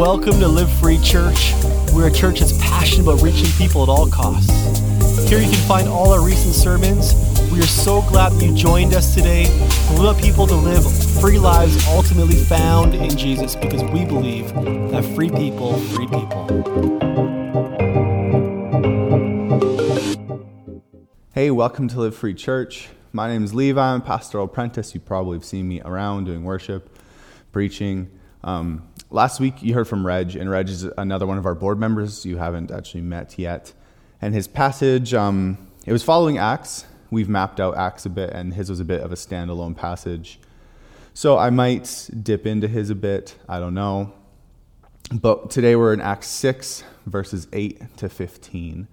Welcome to Live Free Church. We're a church that's passionate about reaching people at all costs. Here you can find all our recent sermons. We are so glad that you joined us today. We want people to live free lives ultimately found in Jesus because we believe that free people, free people. Hey, welcome to Live Free Church. My name is Levi. I'm a pastoral apprentice. You probably have seen me around doing worship, preaching. Um, last week you heard from Reg, and Reg is another one of our board members you haven't actually met yet. And his passage, um, it was following Acts. We've mapped out Acts a bit, and his was a bit of a standalone passage. So I might dip into his a bit. I don't know. But today we're in Acts 6, verses 8 to 15.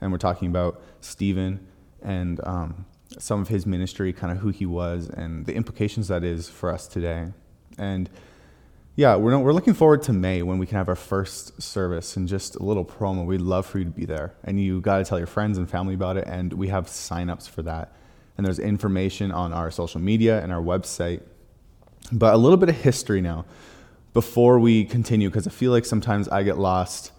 And we're talking about Stephen and um, some of his ministry, kind of who he was, and the implications that is for us today. And yeah, we're, we're looking forward to May when we can have our first service and just a little promo. We'd love for you to be there. And you got to tell your friends and family about it. And we have signups for that. And there's information on our social media and our website. But a little bit of history now before we continue, because I feel like sometimes I get lost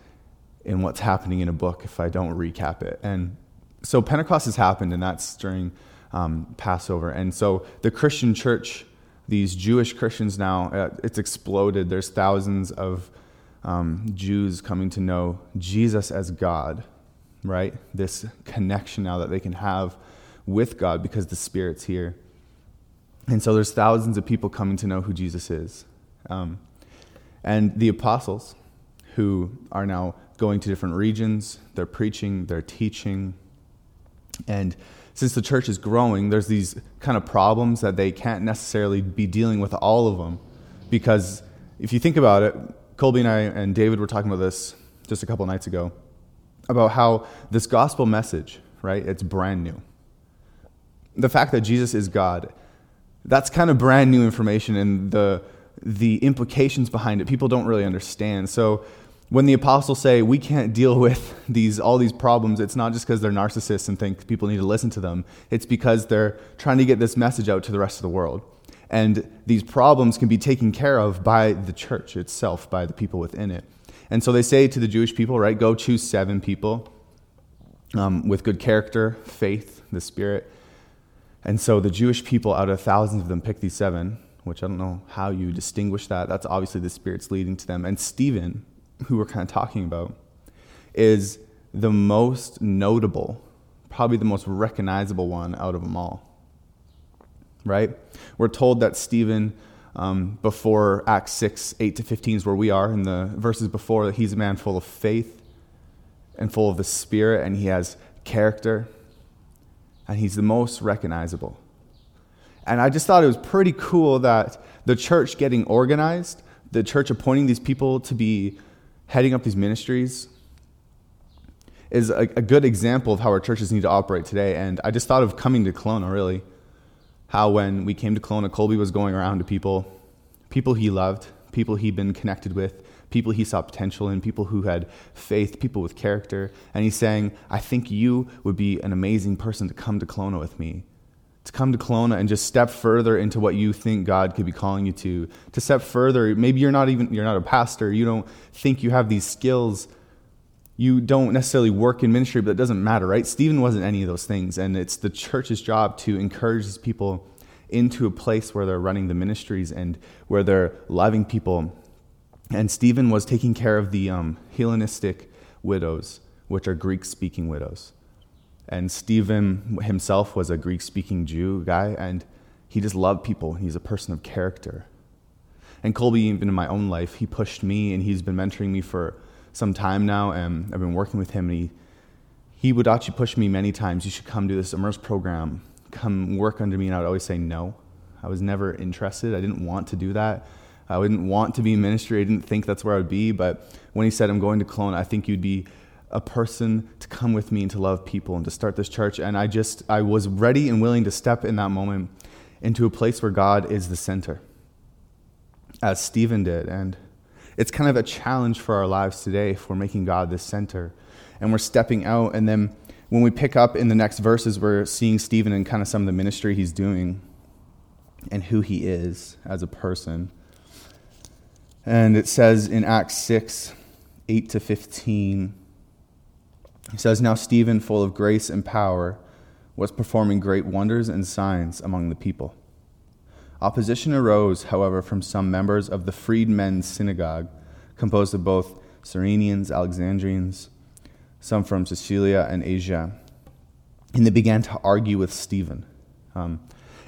in what's happening in a book if I don't recap it. And so Pentecost has happened, and that's during um, Passover. And so the Christian church these Jewish Christians now, uh, it's exploded. There's thousands of um, Jews coming to know Jesus as God, right? This connection now that they can have with God because the Spirit's here. And so there's thousands of people coming to know who Jesus is. Um, and the apostles, who are now going to different regions, they're preaching, they're teaching. And since the church is growing, there's these kind of problems that they can't necessarily be dealing with all of them. Because if you think about it, Colby and I and David were talking about this just a couple nights ago about how this gospel message, right, it's brand new. The fact that Jesus is God, that's kind of brand new information, and the, the implications behind it, people don't really understand. So when the apostles say we can't deal with these all these problems it's not just because they're narcissists and think people need to listen to them. It's because they're trying to get this message out to the rest of the world. And these problems can be taken care of by the church itself by the people within it. And so they say to the jewish people right go choose seven people um, with good character faith the spirit. And so the jewish people out of thousands of them pick these seven which i don't know how you distinguish that. That's obviously the spirit's leading to them. And stephen who we're kind of talking about, is the most notable, probably the most recognizable one out of them all. Right? We're told that Stephen, um, before Acts 6, 8 to 15 is where we are, in the verses before, that he's a man full of faith and full of the Spirit, and he has character, and he's the most recognizable. And I just thought it was pretty cool that the church getting organized, the church appointing these people to be heading up these ministries is a, a, good example of how our churches need to operate today. And I just thought of coming to Kelowna, really. How when we came to Kelowna, Colby was going around to people, people he loved, people he'd been connected with, people he saw potential in, people who had faith, people with character. And he's saying, I think you would be an amazing person to come to Kelowna with me to come to Kelowna and just step further into what you think God could be calling you to. To step further, maybe you're not even you're not a pastor, you don't think you have these skills. You don't necessarily work in ministry, but it doesn't matter, right? Stephen wasn't any of those things, and it's the church's job to encourage these people into a place where they're running the ministries and where they're loving people. And Stephen was taking care of the um, Hellenistic widows, which are Greek speaking widows. And Stephen himself was a Greek speaking Jew guy, and he just loved people. He's a person of character. And Colby, even in my own life, he pushed me, and he's been mentoring me for some time now, and I've been working with him, and he, he would actually push me many times. You should come do this immerse program, come work under me, and I would always say no. I was never interested. I didn't want to do that. I didn't want to be in ministry. I didn't think that's where I would be. But when he said, I'm going to Kelowna, I think you'd be a person to come with me and to love people and to start this church. And I just, I was ready and willing to step in that moment into a place where God is the center, as Stephen did. And it's kind of a challenge for our lives today if we're making God the center and we're stepping out. And then when we pick up in the next verses, we're seeing Stephen and kind of some of the ministry he's doing and who he is as a person. And it says in Acts 6 8 to 15, it says, Now Stephen, full of grace and power, was performing great wonders and signs among the people. Opposition arose, however, from some members of the freedmen's synagogue, composed of both Cyrenians, Alexandrians, some from Sicilia and Asia, and they began to argue with Stephen. Um,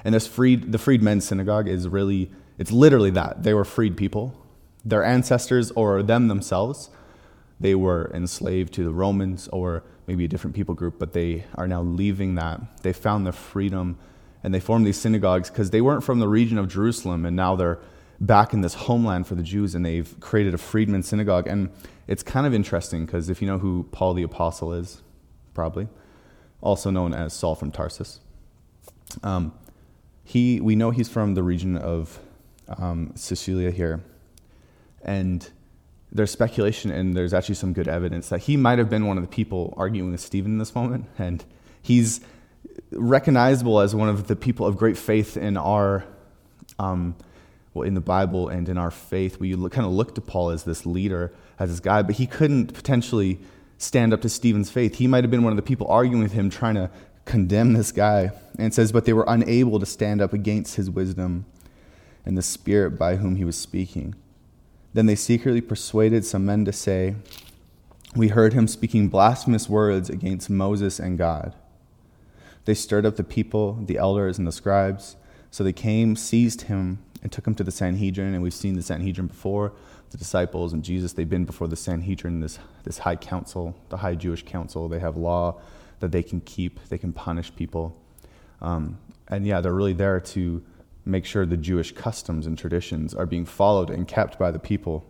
and this freed, the freedmen's synagogue is really, it's literally that. They were freed people. Their ancestors or them themselves, they were enslaved to the Romans or maybe a different people group, but they are now leaving that. They found the freedom and they formed these synagogues because they weren't from the region of Jerusalem and now they're back in this homeland for the Jews and they've created a freedman synagogue. And it's kind of interesting because if you know who Paul the Apostle is, probably, also known as Saul from Tarsus, um, he, we know he's from the region of um, Cilicia here. And there's speculation and there's actually some good evidence that he might have been one of the people arguing with Stephen in this moment. And he's recognizable as one of the people of great faith in our, um, well, in the Bible and in our faith. We look, kind of look to Paul as this leader, as this guy, but he couldn't potentially stand up to Stephen's faith. He might have been one of the people arguing with him, trying to condemn this guy. And it says, but they were unable to stand up against his wisdom and the spirit by whom he was speaking. Then they secretly persuaded some men to say, We heard him speaking blasphemous words against Moses and God. They stirred up the people, the elders, and the scribes. So they came, seized him, and took him to the Sanhedrin. And we've seen the Sanhedrin before. The disciples and Jesus, they've been before the Sanhedrin, this, this high council, the high Jewish council. They have law that they can keep, they can punish people. Um, and yeah, they're really there to make sure the Jewish customs and traditions are being followed and kept by the people.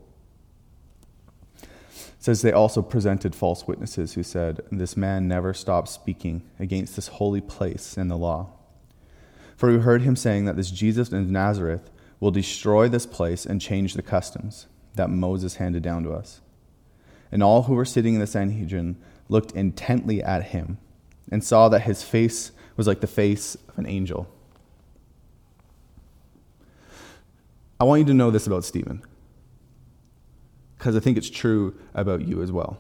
It says they also presented false witnesses who said, This man never stopped speaking against this holy place and the law. For we heard him saying that this Jesus of Nazareth will destroy this place and change the customs that Moses handed down to us. And all who were sitting in the Sanhedrin looked intently at him and saw that his face was like the face of an angel. I want you to know this about Stephen, because I think it's true about you as well.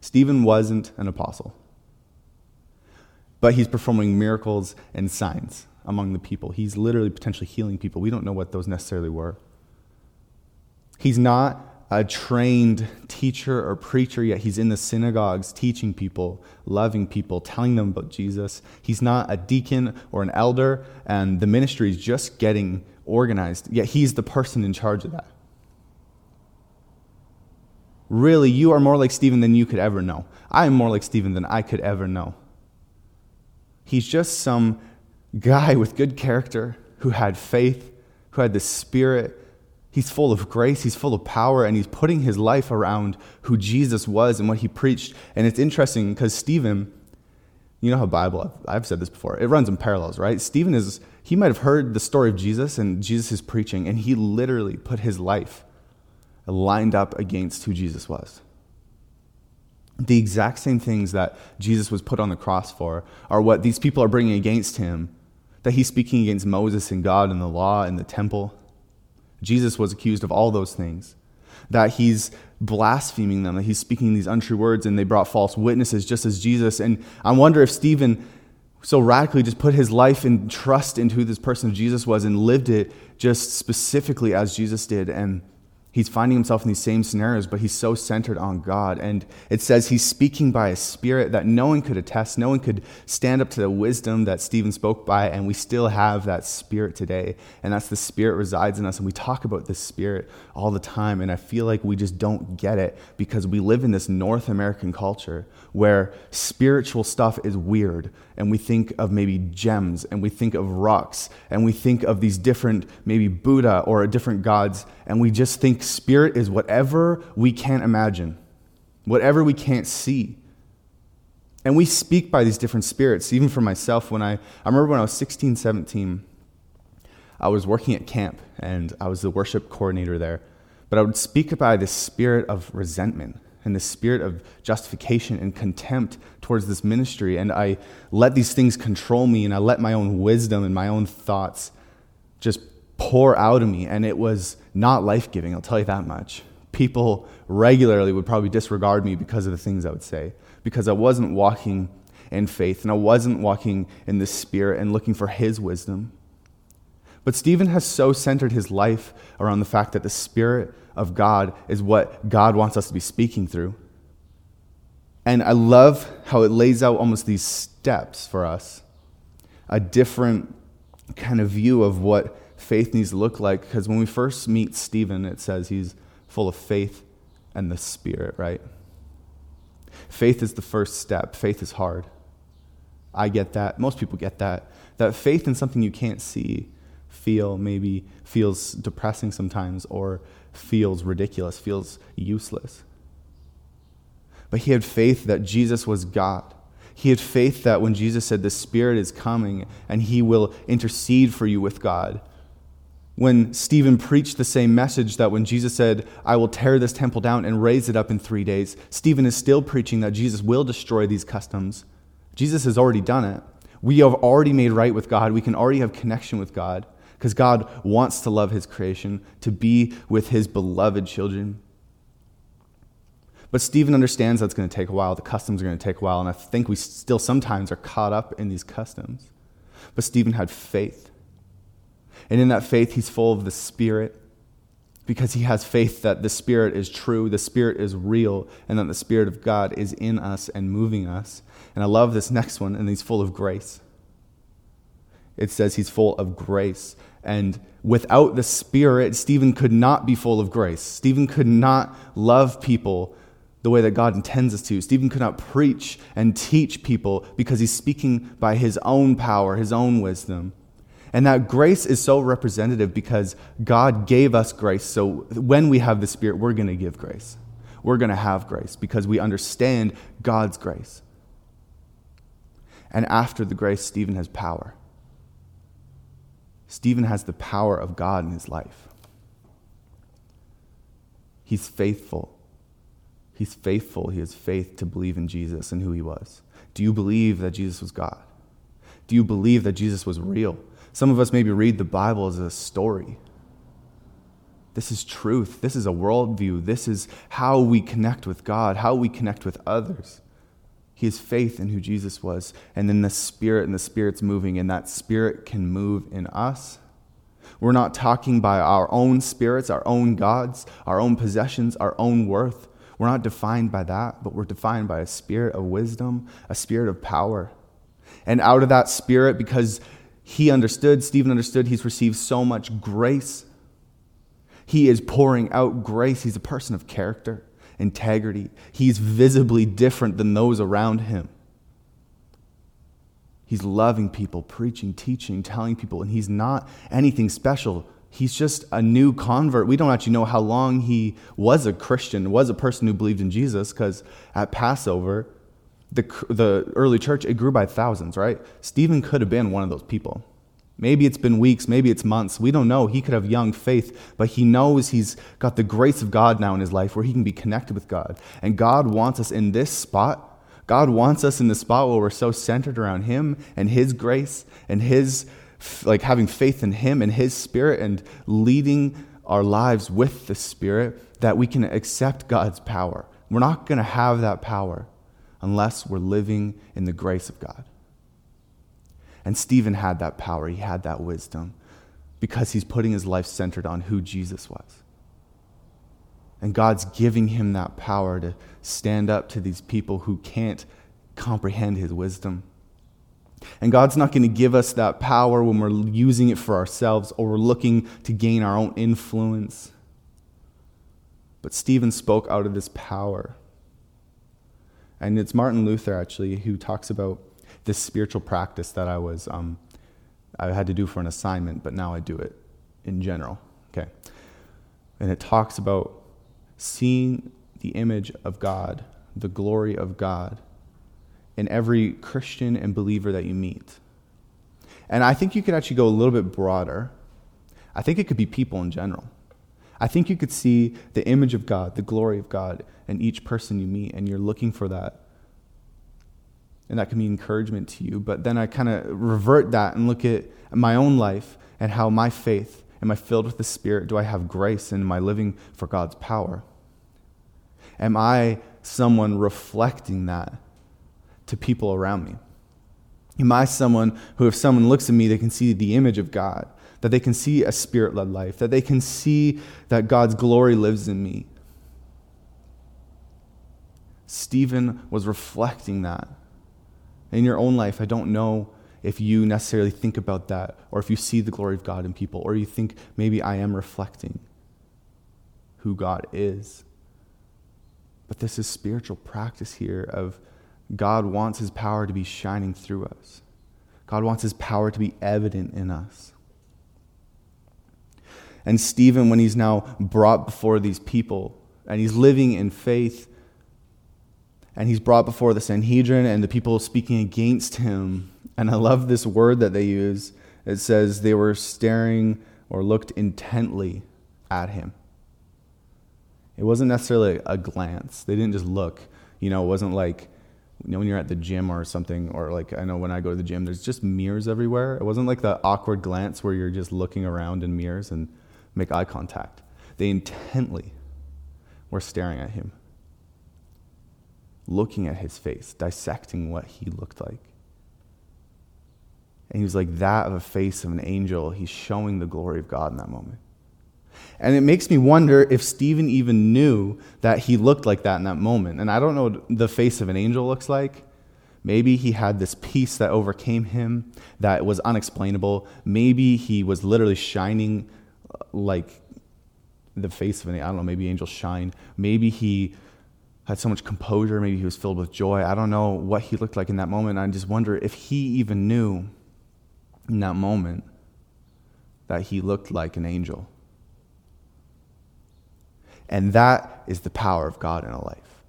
Stephen wasn't an apostle, but he's performing miracles and signs among the people. He's literally potentially healing people. We don't know what those necessarily were. He's not a trained teacher or preacher, yet he's in the synagogues teaching people, loving people, telling them about Jesus. He's not a deacon or an elder, and the ministry is just getting organized, yet he's the person in charge of that. Really, you are more like Stephen than you could ever know. I am more like Stephen than I could ever know. He's just some guy with good character who had faith, who had the Spirit. He's full of grace, he's full of power, and he's putting his life around who Jesus was and what he preached. And it's interesting because Stephen, you know how Bible, I've said this before, it runs in parallels, right? Stephen is he might have heard the story of Jesus and Jesus' is preaching, and he literally put his life lined up against who Jesus was. The exact same things that Jesus was put on the cross for are what these people are bringing against him, that he's speaking against Moses and God and the law and the temple. Jesus was accused of all those things, that he's blaspheming them, that he's speaking these untrue words, and they brought false witnesses just as Jesus. And I wonder if Stephen so radically just put his life and trust into who this person of Jesus was and lived it just specifically as Jesus did. And he's finding himself in these same scenarios, but he's so centered on God. And it says he's speaking by a spirit that no one could attest, no one could stand up to the wisdom that Stephen spoke by, and we still have that spirit today. And that's the spirit resides in us. And we talk about this spirit all the time. And I feel like we just don't get it because we live in this North American culture where spiritual stuff is weird and we think of maybe gems and we think of rocks and we think of these different maybe buddha or different gods and we just think spirit is whatever we can't imagine whatever we can't see. And we speak by these different spirits even for myself when i i remember when i was 16 17 i was working at camp and i was the worship coordinator there but i would speak by this spirit of resentment and the spirit of justification and contempt towards this ministry. And I let these things control me, and I let my own wisdom and my own thoughts just pour out of me, and it was not life giving, I'll tell you that much. People regularly would probably disregard me because of the things I would say, because I wasn't walking in faith and I wasn't walking in the Spirit and looking for His wisdom. But Stephen has so centered his life around the fact that the Spirit of God is what God wants us to be speaking through. And I love how it lays out almost these steps for us, a different kind of view of what faith needs to look like. Because when we first meet Stephen, it says he's full of faith and the Spirit, right? Faith is the first step. Faith is hard. I get that. Most people get that. That faith in something you can't see, feel, maybe feels depressing sometimes, or feels ridiculous, feels useless. But he had faith that Jesus was God. He had faith that when Jesus said, The Spirit is coming and he will intercede for you with God. When Stephen preached the same message that when Jesus said, I will tear this temple down and raise it up in three days, Stephen is still preaching that Jesus will destroy these customs. Jesus has already done it. We have already made right with God. We can already have connection with God because God wants to love his creation, to be with his beloved children. But Stephen understands that's going to take a while. The customs are going to take a while. And I think we still sometimes are caught up in these customs. But Stephen had faith. And in that faith, he's full of the Spirit because he has faith that the Spirit is true, the Spirit is real, and that the Spirit of God is in us and moving us. And I love this next one, and he's full of grace. It says he's full of grace. And without the Spirit, Stephen could not be full of grace. Stephen could not love people the way that God intends us to. Stephen could not preach and teach people because he's speaking by his own power, his own wisdom. And that grace is so representative because God gave us grace. So when we have the Spirit, we're going to give grace. We're going to have grace because we understand God's grace. And after the grace, Stephen has power. Stephen has the power of God in his life. He's faithful. He's faithful. He has faith to believe in Jesus and who he was. Do you believe that Jesus was God? Do you believe that Jesus was real? Some of us maybe read the Bible as a story. This is truth. This is a worldview. This is how we connect with God, how we connect with others. Has faith in who Jesus was, and then the Spirit, and the Spirit's moving, and that Spirit can move in us. We're not talking by our own spirits, our own gods, our own possessions, our own worth. We're not defined by that, but we're defined by a spirit of wisdom, a spirit of power. And out of that spirit, because he understood, Stephen understood, he's received so much grace. He is pouring out grace. He's a person of character integrity. He's visibly different than those around him. He's loving people, preaching, teaching, telling people, and he's not anything special. He's just a new convert. We don't actually know how long he was a Christian, was a person who believed in Jesus, because at Passover, the, the early church, it grew by thousands, right? Stephen could have been one of those people. Maybe it's been weeks, maybe it's months. We don't know. He could have young faith, but he knows he's got the grace of God now in his life where he can be connected with God. And God wants us in this spot. God wants us in the spot where we're so centered around him and his grace and his like having faith in him and his spirit and leading our lives with the spirit that we can accept God's power. We're not going to have that power unless we're living in the grace of God. And Stephen had that power, he had that wisdom because he's putting his life centered on who Jesus was. And God's giving him that power to stand up to these people who can't comprehend his wisdom. And God's not going to give us that power when we're using it for ourselves or we're looking to gain our own influence. But Stephen spoke out of this power. And it's Martin Luther, actually, who talks about this spiritual practice that I was um, I had to do for an assignment, but now I do it in general. Okay, and it talks about seeing the image of God, the glory of God, in every Christian and believer that you meet. And I think you could actually go a little bit broader. I think it could be people in general. I think you could see the image of God, the glory of God in each person you meet, and you're looking for that and that can be encouragement to you. But then I kind of revert that and look at my own life and how my faith Am I filled with the Spirit? Do I have grace? And am I living for God's power? Am I someone reflecting that to people around me? Am I someone who, if someone looks at me, they can see the image of God, that they can see a spirit led life, that they can see that God's glory lives in me? Stephen was reflecting that. In your own life, I don't know if you necessarily think about that or if you see the glory of God in people or you think maybe I am reflecting who God is. But this is spiritual practice here of God wants his power to be shining through us. God wants his power to be evident in us. And Stephen, when he's now brought before these people and he's living in faith, and he's brought before the Sanhedrin and the people speaking against him. And I love this word that they use. It says they were staring or looked intently at him. It wasn't necessarily a glance. They didn't just look. You know, it wasn't like you know when you're at the gym or something or like I know when I go to the gym there's just mirrors everywhere. It wasn't like the awkward glance where you're just looking around in mirrors and make eye contact. They intently were staring at him looking at his face, dissecting what he looked like. And he was like that of a face of an angel. He's showing the glory of God in that moment. And it makes me wonder if Stephen even knew that he looked like that in that moment. And I don't know what the face of an angel looks like. Maybe he had this peace that overcame him that was unexplainable. Maybe he was literally shining uh, like the face of an I don't know, maybe angels shine. Maybe he had so much composure. Maybe he was filled with joy. I don't know what he looked like in that moment. I just wonder if he even knew in that moment that he looked like an angel. And that is the power of God in a life.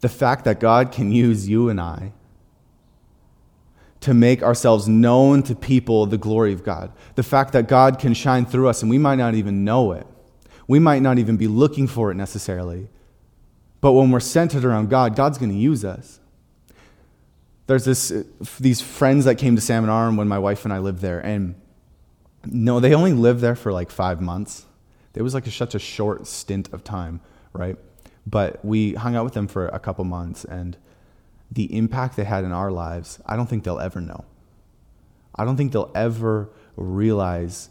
The fact that God can use you and I to make ourselves known to people the glory of God. The fact that God can shine through us and we might not even know it. We might not even be looking for it necessarily. But when we're centered around God, God's going to use us. There's this, uh, these friends that came to Salmon Arm when my wife and I lived there, and no, they only lived there for like five months. It was like a, such a short stint of time, right? But we hung out with them for a couple months, and the impact they had in our lives, I don't think they'll ever know. I don't think they'll ever realize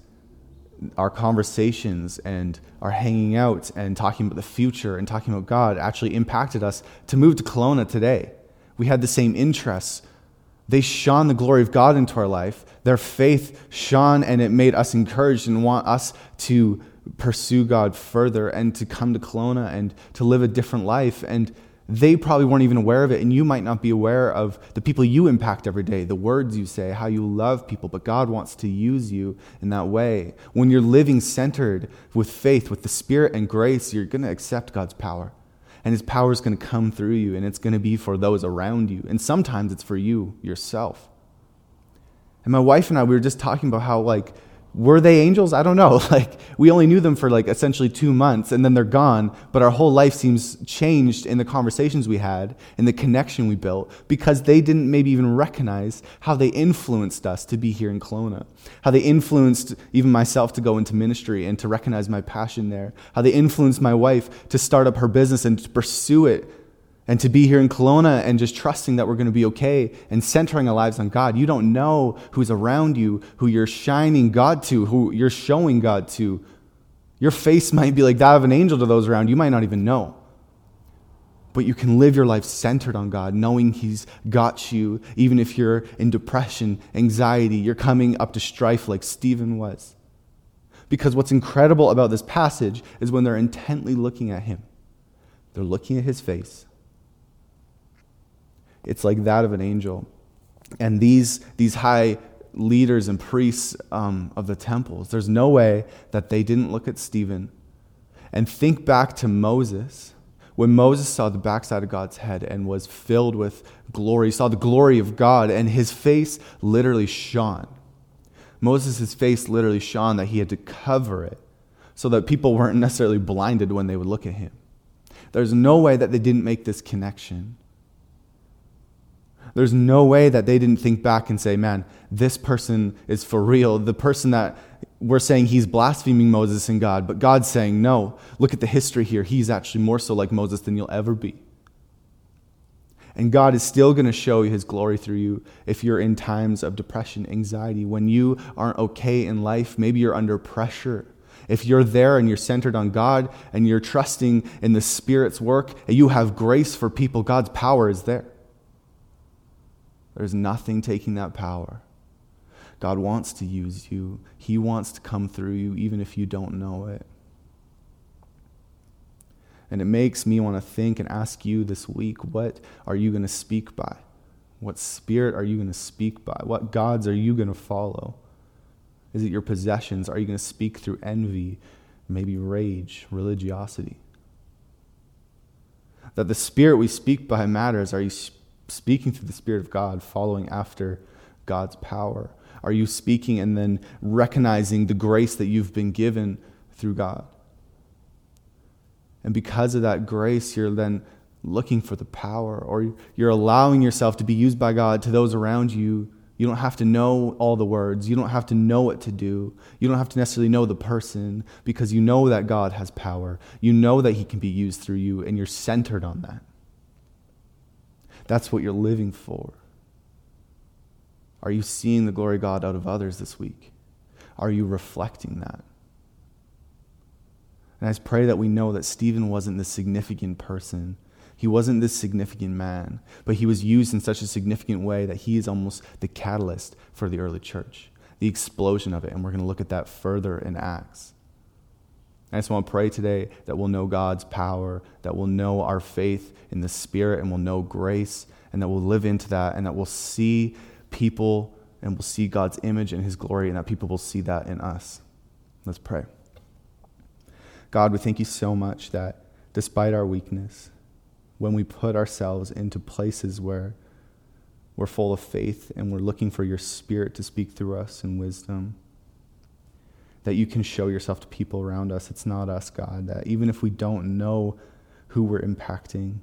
our conversations and our hanging out and talking about the future and talking about God actually impacted us to move to Kelowna today. We had the same interests. They shone the glory of God into our life. Their faith shone and it made us encouraged and want us to pursue God further and to come to Kelowna and to live a different life. And they probably weren't even aware of it, and you might not be aware of the people you impact every day, the words you say, how you love people, but God wants to use you in that way. When you're living centered with faith, with the Spirit and grace, you're going to accept God's power. And His power is going to come through you, and it's going to be for those around you. And sometimes it's for you yourself. And my wife and I, we were just talking about how, like, were they angels? I don't know. Like, we only knew them for like essentially two months and then they're gone, but our whole life seems changed in the conversations we had and the connection we built because they didn't maybe even recognize how they influenced us to be here in Kelowna, how they influenced even myself to go into ministry and to recognize my passion there, how they influenced my wife to start up her business and to pursue it and to be here in Kelowna and just trusting that we're going to be okay and centering our lives on God. You don't know who's around you, who you're shining God to, who you're showing God to. Your face might be like that of an angel to those around. You might not even know. But you can live your life centered on God, knowing He's got you, even if you're in depression, anxiety, you're coming up to strife like Stephen was. Because what's incredible about this passage is when they're intently looking at Him, they're looking at His face it's like that of an angel. And these, these high leaders and priests um, of the temples, there's no way that they didn't look at Stephen and think back to Moses. When Moses saw the backside of God's head and was filled with glory, saw the glory of God, and his face literally shone. Moses' face literally shone that he had to cover it so that people weren't necessarily blinded when they would look at him. There's no way that they didn't make this connection. There's no way that they didn't think back and say, man, this person is for real. The person that we're saying he's blaspheming Moses and God, but God's saying, no, look at the history here. He's actually more so like Moses than you'll ever be. And God is still going to show you his glory through you if you're in times of depression, anxiety, when you aren't okay in life, maybe you're under pressure. If you're there and you're centered on God and you're trusting in the Spirit's work and you have grace for people, God's power is there. There's nothing taking that power. God wants to use you, He wants to come through you, even if you don't know it. And it makes me want to think and ask you this week what are you going to speak by? What spirit are you going to speak by? What gods are you going to follow? Is it your possessions? Are you going to speak through envy, maybe rage, religiosity? That the spirit we speak by matters. Are you speaking through the Spirit of God, following after God's power? Are you speaking and then recognizing the grace that you've been given through God? And because of that grace, you're then looking for the power, or you're allowing yourself to be used by God to those around you. You don't have to know all the words. You don't have to know what to do. You don't have to necessarily know the person because you know that God has power. You know that He can be used through you, and you're centered on that. That's what you're living for. Are you seeing the glory of God out of others this week? Are you reflecting that? And I pray that we know that Stephen wasn't this significant person. He wasn't this significant man, but he was used in such a significant way that he is almost the catalyst for the early church, the explosion of it. And we're going to look at that further in Acts. I just want to pray today that we'll know God's power, that we'll know our faith in the Spirit, and we'll know grace, and that we'll live into that, and that we'll see people and we'll see God's image and His glory, and that people will see that in us. Let's pray. God, we thank you so much that despite our weakness, when we put ourselves into places where we're full of faith and we're looking for your Spirit to speak through us in wisdom, that you can show yourself to people around us. It's not us, God, that even if we don't know who we're impacting,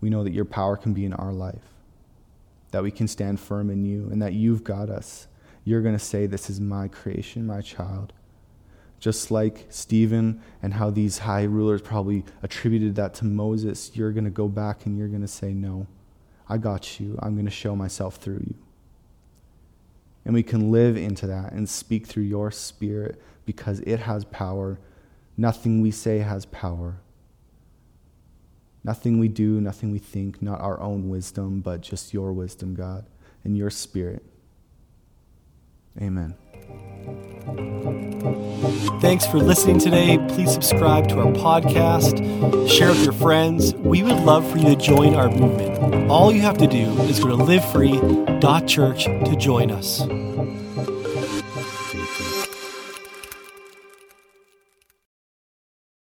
we know that your power can be in our life, that we can stand firm in you, and that you've got us. You're going to say, This is my creation, my child. Just like Stephen and how these high rulers probably attributed that to Moses, you're going to go back and you're going to say, No, I got you. I'm going to show myself through you. And we can live into that and speak through your spirit because it has power. Nothing we say has power. Nothing we do, nothing we think, not our own wisdom, but just your wisdom, God, and your spirit. Amen. Thanks for listening today. Please subscribe to our podcast, share with your friends. We would love for you to join our movement. All you have to do is go to livefree.church to join us.